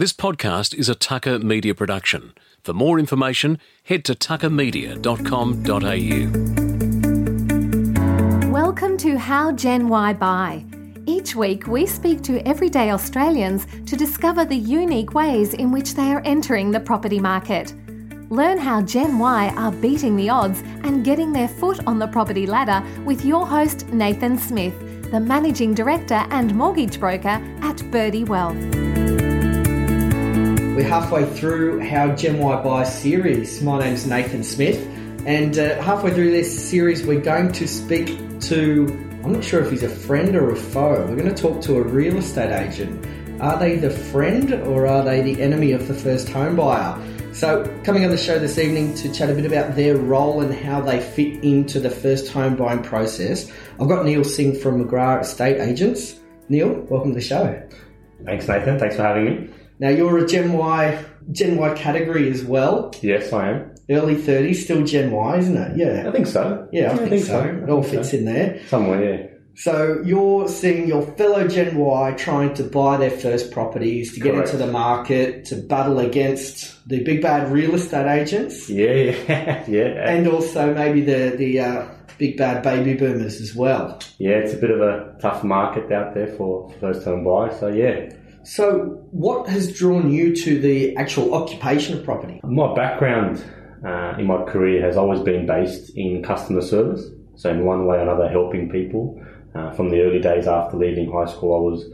This podcast is a Tucker Media production. For more information, head to tuckermedia.com.au. Welcome to How Gen Y Buy. Each week, we speak to everyday Australians to discover the unique ways in which they are entering the property market. Learn how Gen Y are beating the odds and getting their foot on the property ladder with your host, Nathan Smith, the Managing Director and Mortgage Broker at Birdie Wealth. We're halfway through How Gen Y Buy series. My name's Nathan Smith, and uh, halfway through this series, we're going to speak to I'm not sure if he's a friend or a foe. We're going to talk to a real estate agent. Are they the friend or are they the enemy of the first home buyer? So, coming on the show this evening to chat a bit about their role and how they fit into the first home buying process, I've got Neil Singh from McGrath Estate Agents. Neil, welcome to the show. Thanks, Nathan. Thanks for having me. Now, you're a Gen Y, Gen Y category as well. Yes, I am. Early 30s, still Gen Y, isn't it? Yeah. I think so. Yeah, I, think, think so. so. It all fits so. in there. Somewhere, yeah. So you're seeing your fellow Gen Y trying to buy their first properties, to get Correct. into the market, to battle against the big bad real estate agents, Yeah, yeah, yeah. and also maybe the the uh, big bad baby boomers as well. yeah, it's a bit of a tough market out there for first home buyers. So, yeah. So, what has drawn you to the actual occupation of property? My background uh, in my career has always been based in customer service. So, in one way or another, helping people. Uh, from the early days after leaving high school, I was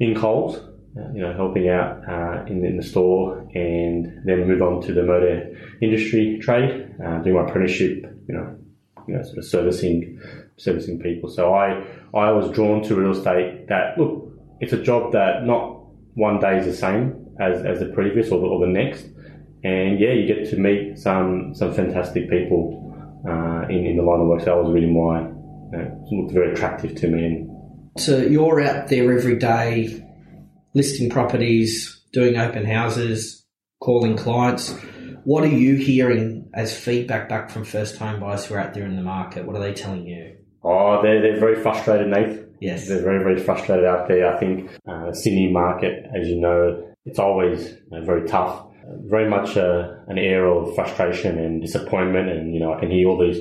in Coles, uh, you know, helping out uh, in, in the store, and then move on to the motor industry trade, uh, doing my apprenticeship, you know, you know, sort of servicing, servicing people. So I, I was drawn to real estate. That look, it's a job that not one day is the same as, as the previous or the, or the next, and yeah, you get to meet some some fantastic people uh, in in the line of work. So that was really my, you know, looked very attractive to me. And So you're out there every day, listing properties, doing open houses, calling clients. What are you hearing as feedback back from first home buyers who are out there in the market? What are they telling you? oh, they're they're very frustrated, Nate. Yes. They're very, very frustrated out there. I think uh, Sydney market, as you know, it's always you know, very tough. Very much uh, an air of frustration and disappointment, and you know I can hear all these.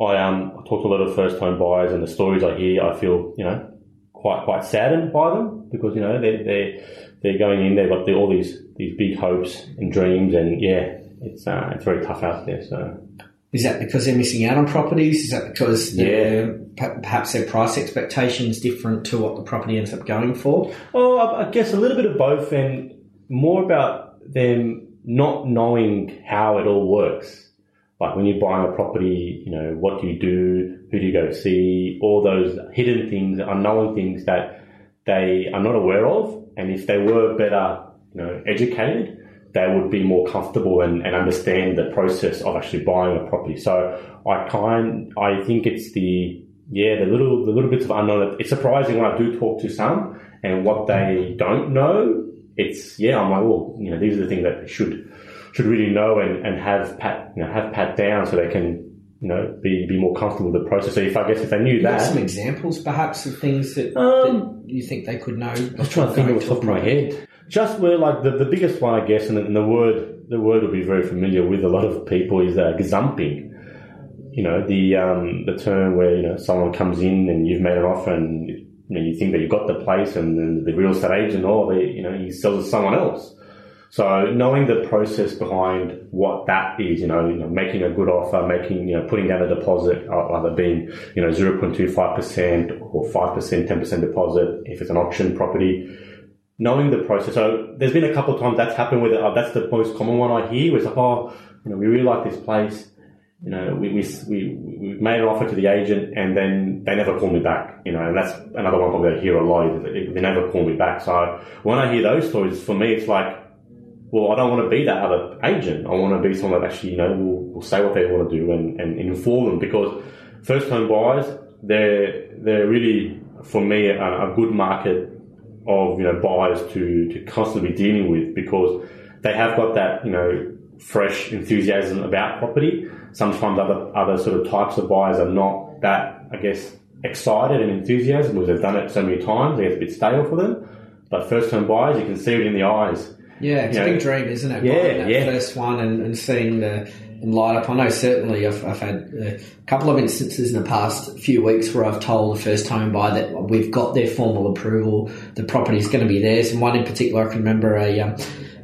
I um I talk to a lot of first home buyers, and the stories I hear, I feel you know quite quite saddened by them because you know they they they're going in, they've all these these big hopes and dreams, and yeah, it's uh, it's very tough out there. So Is that because they're missing out on properties? Is that because Yeah. perhaps their price expectation is different to what the property ends up going for? Oh, I I guess a little bit of both, and more about them not knowing how it all works. Like when you're buying a property, you know, what do you do? Who do you go see? All those hidden things, unknown things that they are not aware of. And if they were better, you know, educated, they would be more comfortable and, and understand the process of actually buying a property. So I kind, I think it's the, yeah, the little, the little bits of unknown. It's surprising when I do talk to some and what they don't know. It's, yeah, I'm like, well, you know, these are the things that they should, should really know and, and have pat, you know, have pat down so they can, you know, be, be more comfortable with the process. So if I guess if they knew You got that, some examples, perhaps, of things that, Um, that you think they could know? I was trying to think off the top of my head. Just where like the, the biggest one, I guess, and the, and the word the word will be very familiar with a lot of people is uh, gazumping. You know the um, the term where you know someone comes in and you've made an offer and you know you think that you've got the place and then the real estate agent or they you know he sells it to someone else. So knowing the process behind what that is, you know, you know, making a good offer, making, you know, putting down a deposit, uh, either being, you know, 0.25% or 5%, 10% deposit if it's an auction property, knowing the process. So there's been a couple of times that's happened with, uh, that's the most common one I hear, it's like, oh, you know, we really like this place. You know, we, we, we, we made an offer to the agent and then they never call me back, you know, and that's another one probably I hear a lot, they never call me back. So when I hear those stories, for me, it's like, well, I don't want to be that other agent. I want to be someone that actually, you know, will, will say what they want to do and, and inform them because first home buyers, they're, they're really, for me, a, a good market of, you know, buyers to, to constantly be dealing with because they have got that, you know, fresh enthusiasm about property. Sometimes other, other sort of types of buyers are not that, I guess, excited and enthusiasm because they've done it so many times, it gets a bit stale for them. But first home buyers, you can see it in the eyes. Yeah, it's a big dream, isn't it? Yeah, that yeah. first one and, and seeing the and light up. I know certainly I've, I've had a couple of instances in the past few weeks where I've told the first home buyer that we've got their formal approval, the property's going to be theirs. And one in particular, I can remember a um,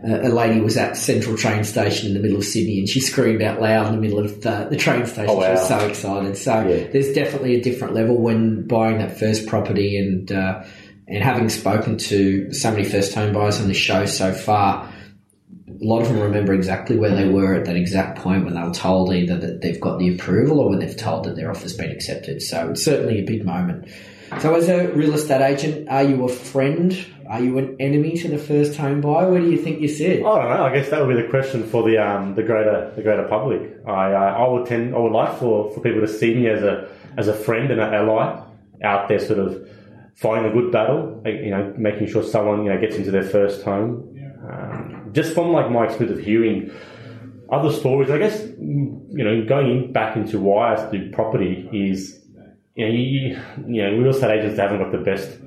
a a lady was at Central train station in the middle of Sydney and she screamed out loud in the middle of the, the train station. Oh, wow. She was so excited. So Yeah. there's definitely a different level when buying that first property and uh, and having spoken to so many first home buyers on the show so far, a lot of them remember exactly where they were at that exact point when they were told either that they've got the approval or when they've told that their offer's been accepted. So it's certainly a big moment. So as a real estate agent, are you a friend? Are you an enemy to the first home buyer? Where do you think you sit? I don't know. I guess that would be the question for the um, the greater the greater public. I uh, I would tend I would like for, for people to see me as a as a friend and an ally out there, sort of fighting a good battle. You know, making sure someone you know gets into their first home. Um, just from like my experience of hearing other stories, I guess mm, you know going in, back into why I do property is you know you, you know real estate agents haven't got the best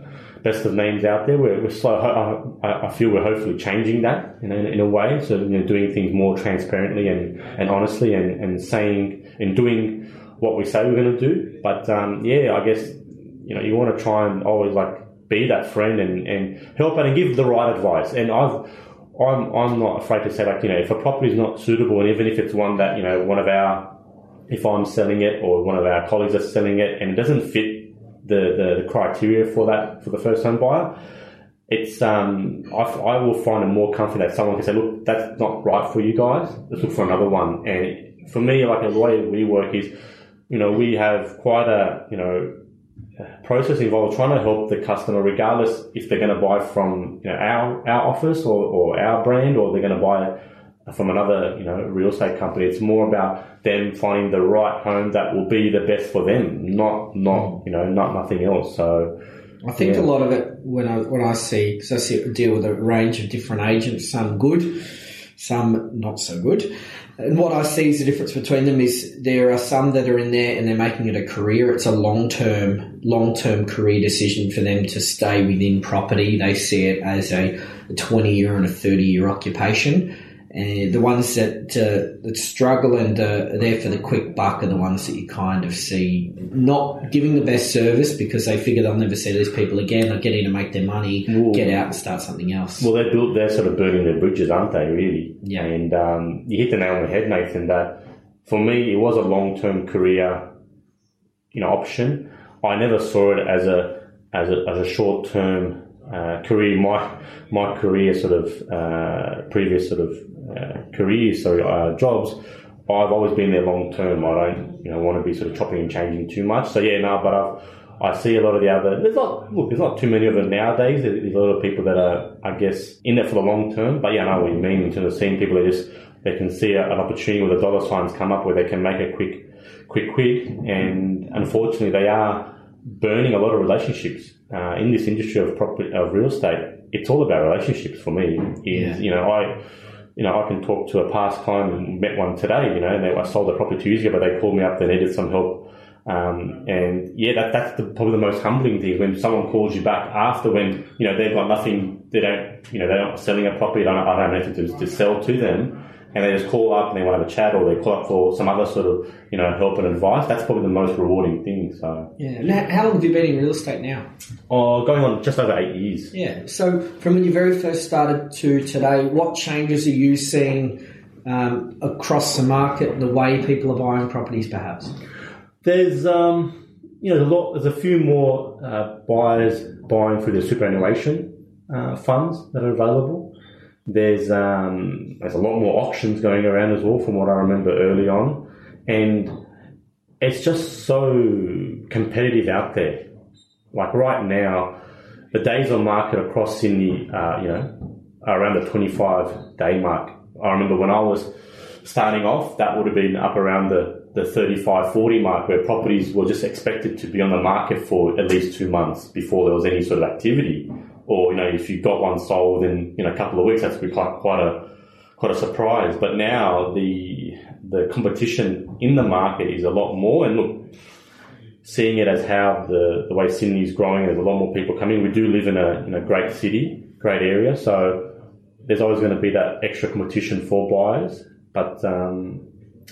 best of names out there. We're, we're slow. I, I feel we're hopefully changing that in a, in a way. So you know, doing things more transparently and, and honestly, and, and saying and doing what we say we're going to do. But um, yeah, I guess you know you want to try and always like be that friend and, and help and give the right advice. And I've I'm I'm not afraid to say like you know if a property is not suitable and even if it's one that you know one of our if I'm selling it or one of our colleagues are selling it and it doesn't fit the, the, the criteria for that for the first home buyer, it's um I, I will find it more comfy that someone can say, look, that's not right for you guys. Let's look for another one. And for me, like the way we work is, you know, we have quite a you know process involved trying to help the customer, regardless if they're going to buy from you know our our office or, or our brand or they're going to buy from another you know real estate company. It's more about them finding the right home that will be the best for them, not not mm. you know not nothing else. So I think Yeah. a lot of it when I when I see because I see deal with a range of different agents, some good, some not so good. And what I see is the difference between them is there are some that are in there and they're making it a career. It's a long term long term career decision for them to stay within property. They see it as a, a twenty year and a thirty year occupation. And the ones that uh, that struggle and uh, are there for the quick buck are the ones that you kind of see not giving the best service because they figure they'll never see these people again. They'll get in and make their money, Well- get out and start something else. Well, they're built, they're sort of burning their bridges, aren't they? Really. Yeah. And um, you hit the nail on the head, Nathan. That for me, it was a long-term career, you know, option. I never saw it as a as a, as a short-term uh, career. My my career, sort of uh, previous sort of careers, sorry, uh, jobs. I've always been there long term. I don't, you know, want to be sort of chopping and changing too much. So yeah, no, but I've, I see a lot of the other. There's not look. There's not too many of them nowadays. There's a lot of people that are, I guess, in there for the long term. But yeah, I know what you mean in terms of seeing people that just they can see a, an opportunity where the dollar signs come up where they can make a quick, quick, quick. And unfortunately, they are burning a lot of relationships uh, in this industry of property of real estate. It's all about relationships for me. Is Yeah. you know I you know, I can talk to a past client and met one today, you know, and they, I sold a property two years ago, but they called me up, they needed some help. Um, and yeah, that, that's the, probably the most humbling thing when someone calls you back after when, you know, they've got nothing, they don't, you know, they're not selling a property, they don't, I don't have anything to, to sell to them. And they just call up and they want to have a chat or they call up for some other sort of, you know, help and advice. That's probably the most rewarding thing. So, yeah. And how how long have you been in real estate now? oh, going on just over eight years. Yeah. So from when you very first started to today, what changes are you seeing um, across the market, the way people are buying properties, perhaps? There's um, you know, there's a lot. There's a few more uh, buyers buying through the superannuation uh, funds that are available. There's um, there's a lot more auctions going around as well, from what I remember early on, and it's just so competitive out there. Like right now, the days on market across Sydney, uh, you know, are around the 25 day mark. I remember when I was starting off, that would have been up around the, the 35, 40 mark where properties were just expected to be on the market for at least two months before there was any sort of activity. Or, you know, if you got one sold in you know, a couple of weeks, that's be quite, quite a, quite a surprise. But now the, the competition in the market is a lot more. And look, seeing it as how the, the way Sydney is growing, there's a lot more people coming. We do live in a, in a great city, great area. So there's always going to be that extra competition for buyers. But um,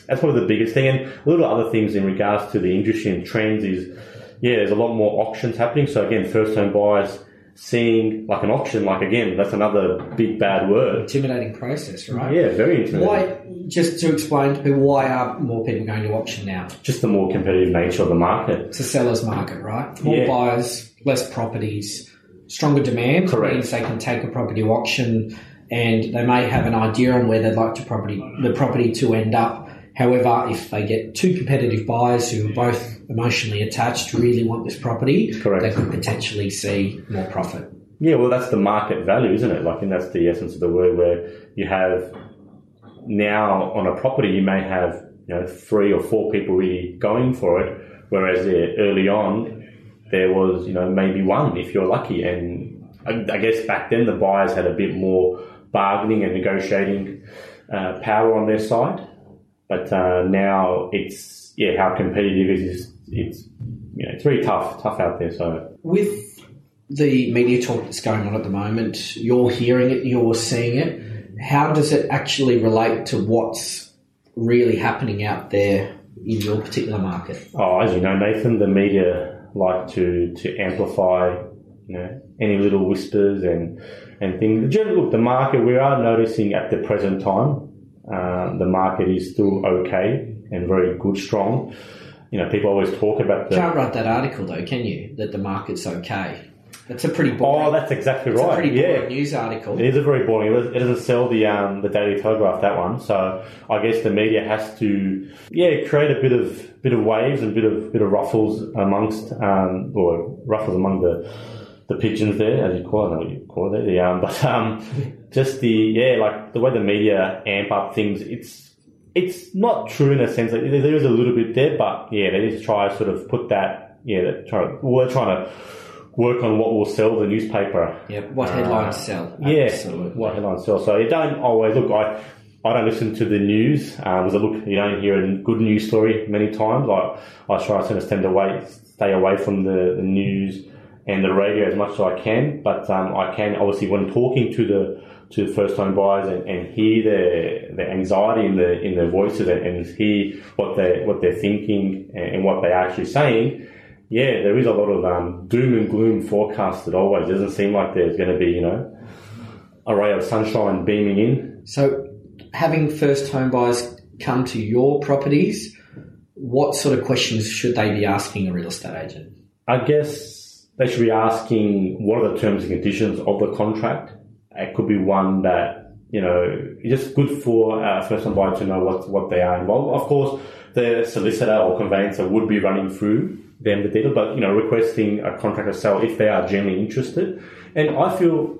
that's probably the biggest thing. And a little other things in regards to the industry and trends is, yeah, there's a lot more auctions happening. So again, first home buyers seeing like an auction, like again, that's another big bad word. Intimidating process, right? Yeah, very intimidating. Why, just to explain to people, why are more people going to auction now? Just the more competitive nature of the market. It's a seller's market, right? More Yeah. buyers, less properties, stronger demand. Correct. Means they can take a property to auction and they may have an idea on where they'd like to property the property to end up. However, if they get two competitive buyers who are both emotionally attached, really want this property, Correct. they could potentially see more profit. Yeah, well, that's the market value, isn't it? Like, and that's the essence of the word where you have now on a property, you may have, you know, three or four people really going for it, whereas yeah, early on, there was, you know, maybe one if you're lucky. And I, I guess back then the buyers had a bit more bargaining and negotiating uh, power on their side. But uh, now it's, yeah, how competitive it is, it's, you know, it's really tough, tough out there. So, With the media talk that's going on at the moment, you're hearing it, you're seeing it. How does it actually relate to what's really happening out there in your particular market? Oh, as you know, Nathan, the media like to to amplify, you know, any little whispers and and things. Generally, look, the market we are noticing at the present time, uh, the market is still okay and very good, strong. You know, people always talk about the. Can't write that article though, can you? That the market's okay. That's a pretty boring. Oh, that's exactly it's right. a pretty yeah. boring news article. It is a very boring. It doesn't- sell the um, the Daily Telegraph that one. So I guess the media has to yeah create a bit of bit of waves and bit of bit of ruffles amongst um, or ruffles among the the pigeons there as you call it. I don't know what you call it. The um, but um, just the yeah like the way the media amp up things. It's it's not true in a sense. Like, there is a little bit there, but yeah, they just try to sort of put that yeah try we're trying to work on what will sell the newspaper Yep. What headlines sell? yeah, Absolutely. what headlines sell. So you don't always look. I I don't listen to the news. Um, because I look, you don't hear a good news story many times. I I try to stand away, stay away from the, the news and the radio as much as I can. But um, I can obviously when talking to the to first time buyers and, and hear their the anxiety in the in their voices and, and hear what they what they're thinking and, and what they're actually saying. Yeah, there is a lot of um, doom and gloom forecasted always. It doesn't seem like there's going to be, you know, a ray of sunshine beaming in. So, having first home buyers come to your properties, what sort of questions should they be asking a real estate agent? I guess they should be asking what are the terms and conditions of the contract. It could be one that, you know, just good for a first time buyer to know what, what they are involved. Of course, the solicitor or conveyancer would be running through them the detail, but, you know, requesting a contract to sell if they are genuinely interested. And I feel,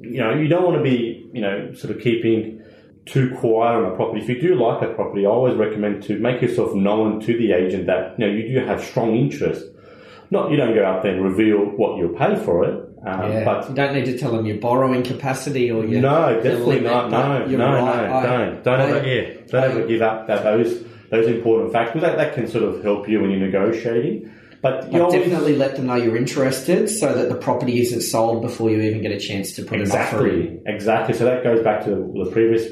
you know, you don't want to be, you know, sort of keeping too quiet on a property. If you do like a property, I always recommend to make yourself known to the agent that, you know, you do have strong interest. Not, you don't go out there and reveal what you'll pay for it, um, Yeah. but you don't need to tell them your borrowing capacity or your no, definitely not. No, no, right. no, I- don't, don't I- ever, yeah, don't I- ever give up that those those important facts because that, that can sort of help you when you're negotiating. But you definitely let them know you're interested so that the property isn't sold before you even get a chance to put an offer in. Exactly, exactly. So that goes back to the, the previous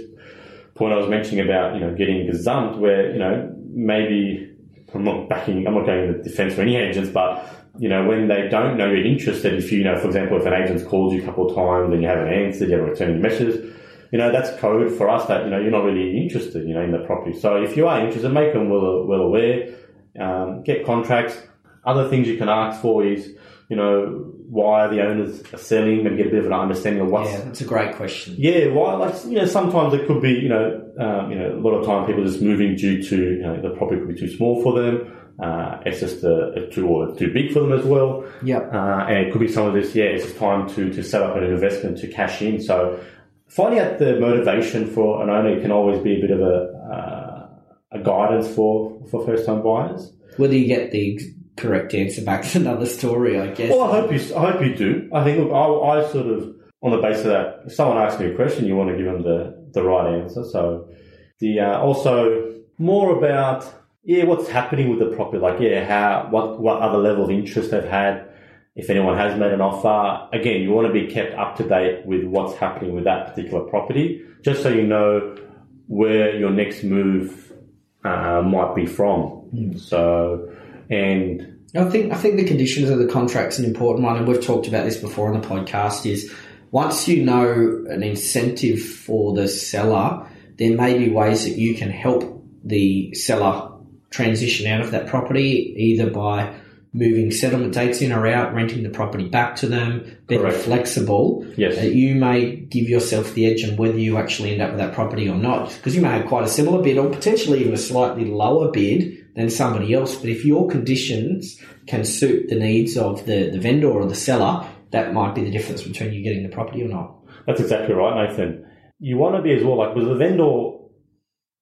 point I was mentioning about you know getting gazumped, where you know maybe I'm not backing, I'm not going in the defence for any agents, but you know when they don't know you're interested, if you, you know, for example, if an agent's called you a couple of times and you haven't answered, you haven't returned any messages. You know, that's code for us that, you know, you're not really interested, you know, in the property. So if you are interested, make them well, well aware, um, get contracts. Other things you can ask for is, you know, why the owners are selling, maybe get a bit of an understanding of what's Yeah, that's a great question. yeah, why? Like you know, sometimes it could be you know, um, you know, a lot of time people just moving due to you know the property could be too small for them. Uh, it's just a, a too or too big for them as well. Yeah, Uh, and it could be some of this. Yeah, it's just time to to set up an investment to cash in. So finding out the motivation for an owner can always be a bit of a uh, a guidance for for first time buyers. Whether you get the correct answer back is another story, I guess. Well, I hope you. I hope you do. I think. Look, I, I sort of on the basis of that, if someone asks me a question, you want to give them the the right answer. So the uh, also more about yeah, what's happening with the property? Like yeah, how what what other level of interest they've had. if anyone has made an offer, again, you want to be kept up to date with what's happening with that particular property, just so you know where your next move uh, might be from. So, and I think I think the conditions of the contract's an important one, and we've talked about this before on the podcast. Is once you know an incentive for the seller, there may be ways that you can help the seller transition out of that property, either by moving settlement dates in or out, renting the property back to them, being Correct. flexible. Yes. that you may give yourself the edge on whether you actually end up with that property or not, because you may have quite a similar bid or potentially even a slightly lower bid than somebody else. But if your conditions can suit the needs of the, the vendor or the seller, that might be the difference between you getting the property or not. That's exactly right, Nathan. You want to be as well, like with the vendor,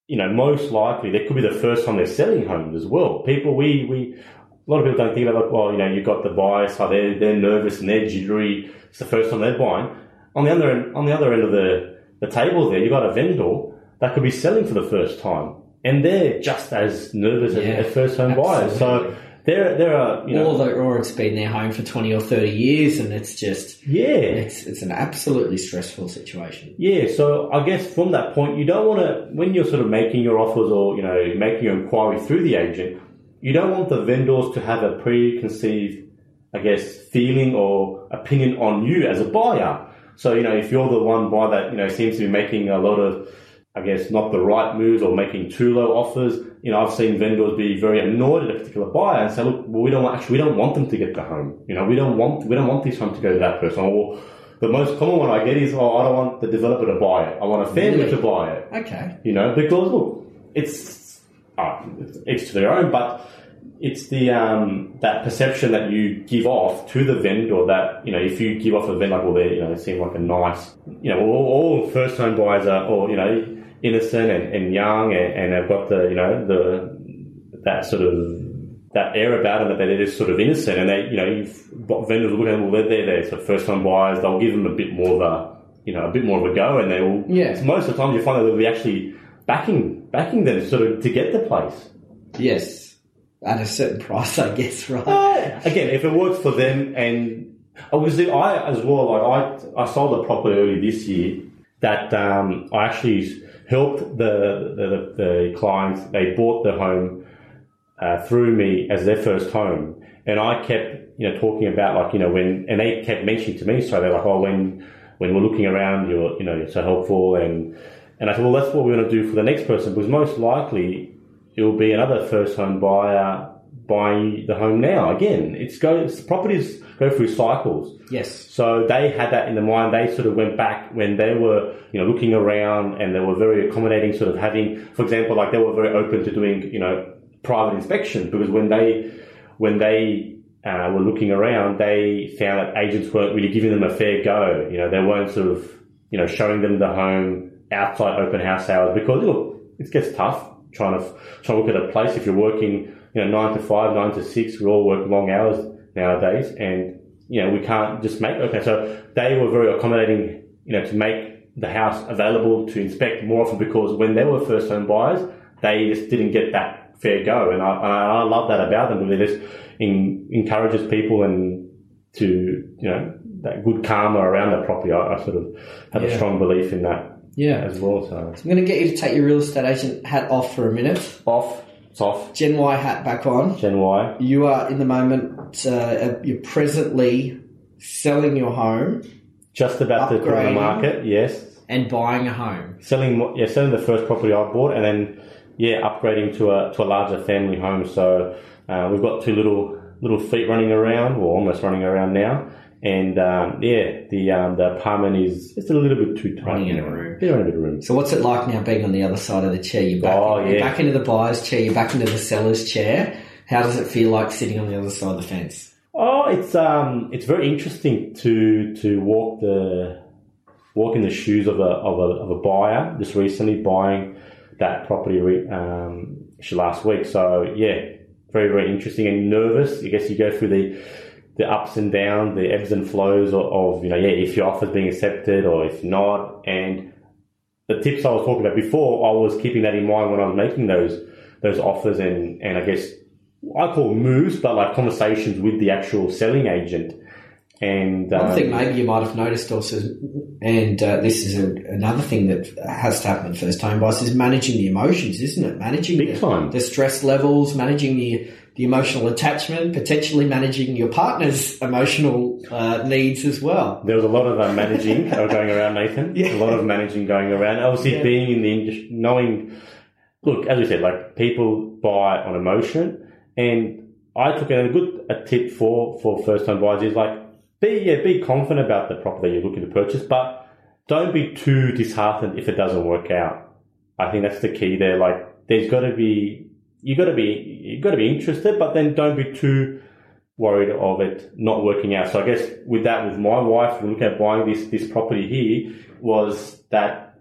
you know, most likely that could be the first time they're selling homes as well. People, we, we, a lot of people don't think about like, well, you know, you've got the buyer, so they're, they're nervous and they're jittery. It's the first time they're buying. On the other end, on the other end of the, the table there, you've got a vendor that could be selling for the first time. And they're just as nervous Yeah, as, first home buyers. So there, there are, you know, or, the, or it's been their home for 20 or 30 years and it's just, yeah. it's, it's an absolutely stressful situation. Yeah, so I guess from that point, you don't want to, when you're sort of making your offers or, you know, making your inquiry through the agent, you don't want the vendors to have a preconceived, I guess, feeling or opinion on you as a buyer. So, you know, if you're the one buyer that, you know, seems to be making a lot of, I guess, not the right moves or making too low offers, you know, I've seen vendors be very annoyed at a particular buyer and say, look, well, we don't want, actually, we don't want them to get the home. You know, we don't want, we don't want this home to go to that person. Or the most common one I get is, oh, I don't want the developer to buy it. I want a family Really? to buy it. Okay. You know, because look, it's, uh, it's to their own, but it's the um, that perception that you give off to the vendor that you know if you give off a vendor like well they you know they seem like a nice you know all, all first home buyers are or, you know innocent and, and young and, and have got the you know the that sort of that air about them that they're just sort of innocent and they you know you've, vendors will look at them well they're sort of first time buyers they'll give them a bit more of a you know a bit more of a go and they will Yeah. most of the time you find that they'll be actually backing backing them sort of to get the place Yes. At a certain price, I guess, right? again, if it works for them, and obviously I as well, like I, I sold a property early this year that um, I actually helped the, the the clients. They bought the home uh, through me as their first home, and I kept you know talking about like you know when, and they kept mentioning to me, so they're like, oh, when when we're looking around, you're you know you're so helpful, and and I said, well, that's what we're going to do for the next person, because most likely it will be another first home buyer buying the home now. Again, it's goes properties go through cycles. yes. So they had that in the mind. They sort of went back when they were, you know, looking around and they were very accommodating, sort of having, for example, like they were very open to doing, you know, private inspections because when they, when they uh, were looking around, they found that agents weren't really giving them a fair go. You know, they weren't sort of, you know, showing them the home outside open house hours because look, it gets tough trying to trying to look at a place if you're working, you know, nine to five, nine to six. We all work long hours nowadays, and you know we can't just make okay. So they were very accommodating, you know, to make the house available to inspect more often because when they were first home buyers, they just didn't get that fair go, and I, and I love that about them it just in, encourages people and to you know that good karma around the property. I, I sort of have a strong belief in that Yeah. as well. So I'm going to get you to take your real estate agent hat off for a minute. off, it's off. Gen Y hat back on. Gen Y. You are in the moment, uh, you're presently selling your home Just about to put on the market, yes. and buying a home. Selling, yeah, selling the first property I bought, and then yeah, upgrading to a to a larger family home. So uh, we've got two little little feet running around, or almost running around now. And um, yeah, the um, the apartment is just a little bit too tight. Running in a room. In a room. So what's it like now being on the other side of the chair? You're back, Oh, you're yeah. back into the buyer's chair, you're back into the seller's chair. How does it feel like sitting on the other side of the fence? Oh, it's um, it's very interesting to to walk the walk in the shoes of a of a, of a buyer. Just recently buying that property re, um, last week. So yeah, very very interesting and nervous. I guess you go through the the ups and downs, the ebbs and flows of, of you know yeah if your offer's being accepted or if not, and the tips I was talking about before, I was keeping that in mind when I was making those those offers and and I guess I call moves, but like conversations with the actual selling agent. And One um, thing maybe you might have noticed also, and uh, this is a, another thing that has to happen in first home buyers, is managing the emotions, isn't it? Managing Big the, time. the stress levels, managing the the emotional attachment, potentially managing your partner's emotional uh, needs as well. There was a lot of uh, managing going around, Nathan. Yeah. A lot of managing going around. Obviously, Yeah. being in the industry, knowing, look, as we said, like people buy on emotion, and I took a good a tip for for first time buyers is like be yeah be confident about the property you're looking to purchase, but don't be too disheartened if it doesn't work out. I think that's the key there. Like there's got to be you got to be you got to be interested, but then don't be too worried of it not working out. So I guess with that, with my wife, looking at buying this this property here, was that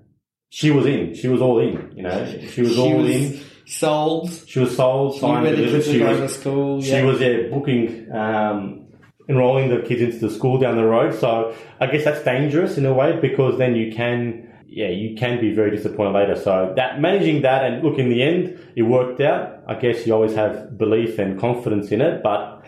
she was in, she was all in. You know, she was She all was in. Sold. She was sold, signed, delivered. She was to school. she was yeah booking, um, enrolling the kids into the school down the road. So I guess that's dangerous in a way because then you can. Yeah, you can be very disappointed later. So that managing that and look in the end, it worked out. I guess you always have belief and confidence in it, but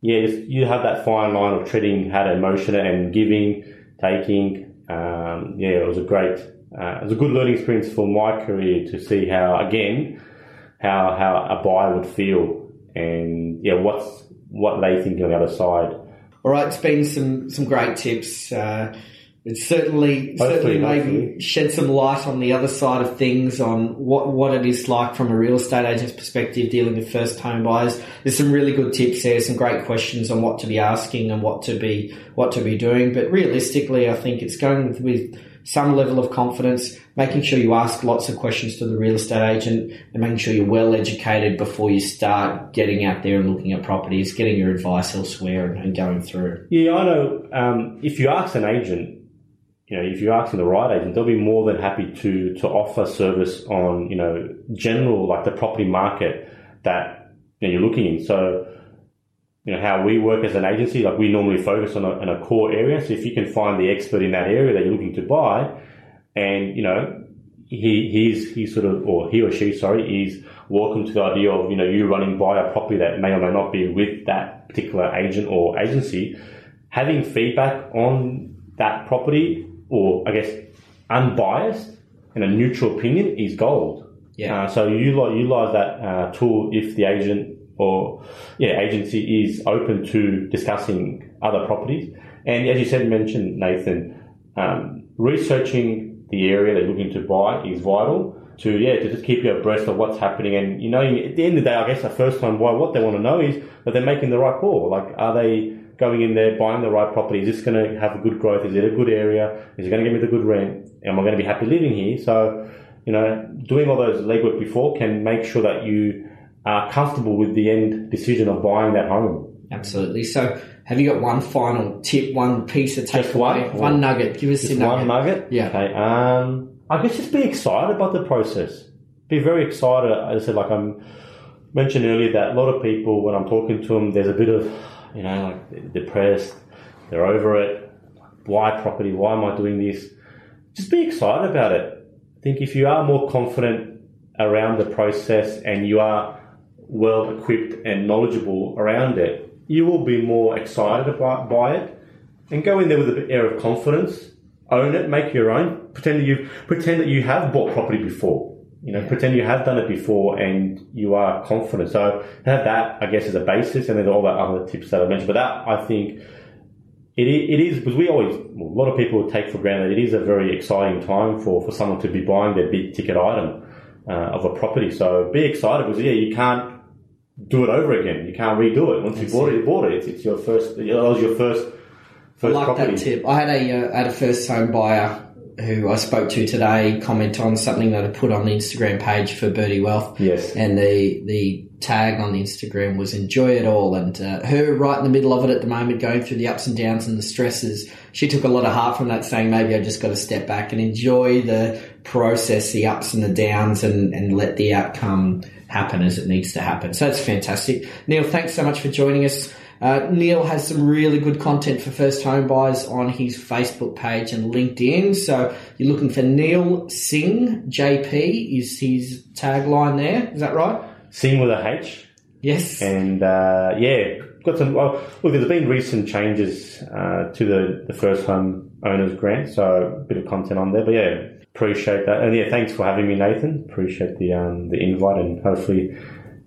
yeah, you have that fine line of treading how to emotion and giving, taking. Um, yeah, it was a great, uh, it was a good learning experience for my career to see how again how how a buyer would feel and yeah, what's what they think on the other side. All right, it's been some some great tips. Uh, it's certainly certainly maybe hopefully. shed some light on the other side of things on what what it is like from a real estate agent's perspective dealing with first home buyers. There's some really good tips there, some great questions on what to be asking and what to be what to be doing. But realistically, I think it's going with, with some level of confidence, making sure you ask lots of questions to the real estate agent and making sure you're well educated before you start getting out there and looking at properties, getting your advice elsewhere and, and going through. Yeah, I know. Um, if you ask an agent, you know, if you're asking the right agent, they'll be more than happy to to offer service on you know general like the property market that you you're looking in. So you know how we work as an agency, like we normally focus on a, on a core area. So if you can find the expert in that area that you're looking to buy, and you know he he's he sort of or he or she sorry is welcome to the idea of you know you running by a property that may or may not be with that particular agent or agency, having feedback on that property or I guess unbiased and a neutral opinion is gold. Yeah. Uh, so you utilize, utilize that uh, tool if the agent or yeah agency is open to discussing other properties. And as you said, mentioned Nathan, um, researching the area that you're looking to buy is vital to yeah to just keep you abreast of what's happening. And you know, at the end of the day, I guess the first time buyer, what they want to know is that they're making the right call. Like, are they going in there buying the right property? Is this going to have a good growth? Is it a good area? Is it going to give me the good rent? Am I going to be happy living here? So, you know, doing all those legwork before can make sure that you are comfortable with the end decision of buying that home. Absolutely. So, have you got one final tip, one piece of takeaway, one? one nugget? Give us Just your one nugget. nugget. Yeah. Okay. Um, I guess just be excited about the process. Be very excited. As I said, like I mentioned earlier, that a lot of people, when I'm talking to them, there's a bit of, you know, like depressed. They're over it. Why property? Why am I doing this? Just be excited about it. I think if you are more confident around the process and you are well equipped and knowledgeable around it, you will be more excited about by it and go in there with an air of confidence. Own it, make your own. Pretend that you pretend that you have bought property before. You know, pretend you have done it before and you are confident. So have that, I guess, as a basis, and then all the other tips that I mentioned. But that, I think, it, it is because we always well, a lot of people take for granted it is a very exciting time for, for someone to be buying their big ticket item uh, of a property. So be excited because yeah, you can't do it over again. You can't redo it. Once you bought it, you bought it. It's, it's your first. It was your first I first like property. that tip. I had a uh, had a first home buyer who I spoke to today comment on something that I put on the Instagram page for Birdie Wealth. Yes. And the the tag on the Instagram was enjoy it all, and uh, her right in the middle of it at the moment, going through the ups and downs and the stresses. She took a lot of heart from that, saying maybe I just got to step back and enjoy the process, the ups and the downs, and and let the outcome happen as it needs to happen. So that's fantastic. Neil, thanks so much for joining us. Uh, Neil has some really good content for first home buyers on his Facebook page and LinkedIn. So you're looking for Neil Singh JP is his tagline there. Is that right? Sing with a H. Yes. And uh, yeah, got some. Well, look, there's been recent changes uh, to the, the first home owners grant, so a bit of content on there. But yeah, appreciate that, and yeah, thanks for having me, Nathan. Appreciate the um, the invite, and hopefully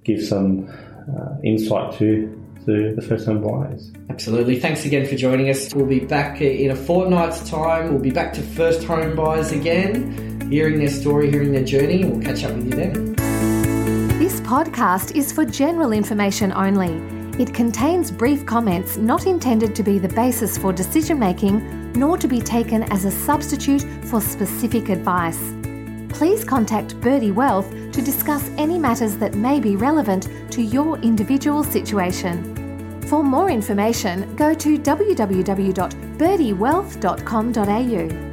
give some uh, insight to to the first home buyers. Absolutely. Thanks again for joining us. We'll be back in a fortnight's time. We'll be back to first home buyers again, hearing their story, hearing their journey, and we'll catch up with you then. This podcast is for general information only. It contains brief comments not intended to be the basis for decision making, nor to be taken as a substitute for specific advice. Please contact Birdie Wealth to discuss any matters that may be relevant to your individual situation. For more information, go to www.birdiewealth.com.au.